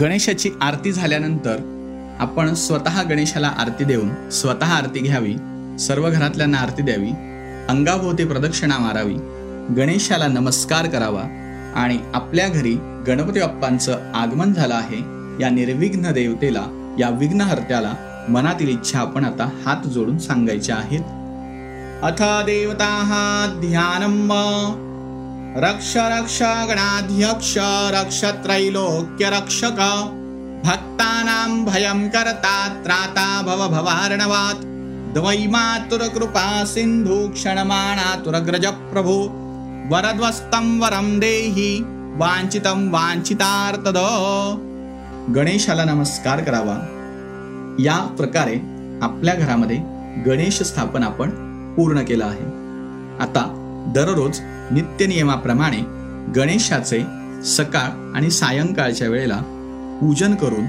गणेशाची आरती झाल्यानंतर आपण स्वतः गणेशाला आरती देऊन स्वतः आरती घ्यावी सर्व घरातल्यांना आरती द्यावी अंगाभोवती प्रदक्षिणा मारावी गणेशाला नमस्कार करावा आणि आपल्या घरी गणपती बाप्पांचं आगमन झालं आहे या निर्विघ्न देवतेला या विघ्नहर्त्याला मनातील इच्छा आपण आता हात जोडून सांगायच्या आहेत. अथ देवता ध्यानम रक्ष रक्ष गणाध्यक्ष रक्ष त्रैलोक्य रक्षक भक्तानां भयं करता त्राता भव भवार्णवात्। द्वैमातुरकृपा सिन्धु क्षणमाणातुरग्रज प्रभो। वरद्वस्तं वरं देहि वाञ्छितं वाञ्छितार्थद गणेशाला नमस्कार करावा। या प्रकारे आपल्या घरामध्ये गणेश स्थापन आपण पूर्ण केलं आहे. आता दररोज नित्यनियमाप्रमाणे गणेशाचे सकाळ आणि सायंकाळच्या वेळेला पूजन करून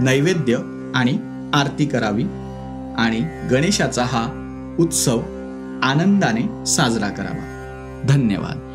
नैवेद्य आणि आरती करावी आणि गणेशाचा हा उत्सव आनंदाने साजरा करावा. धन्यवाद.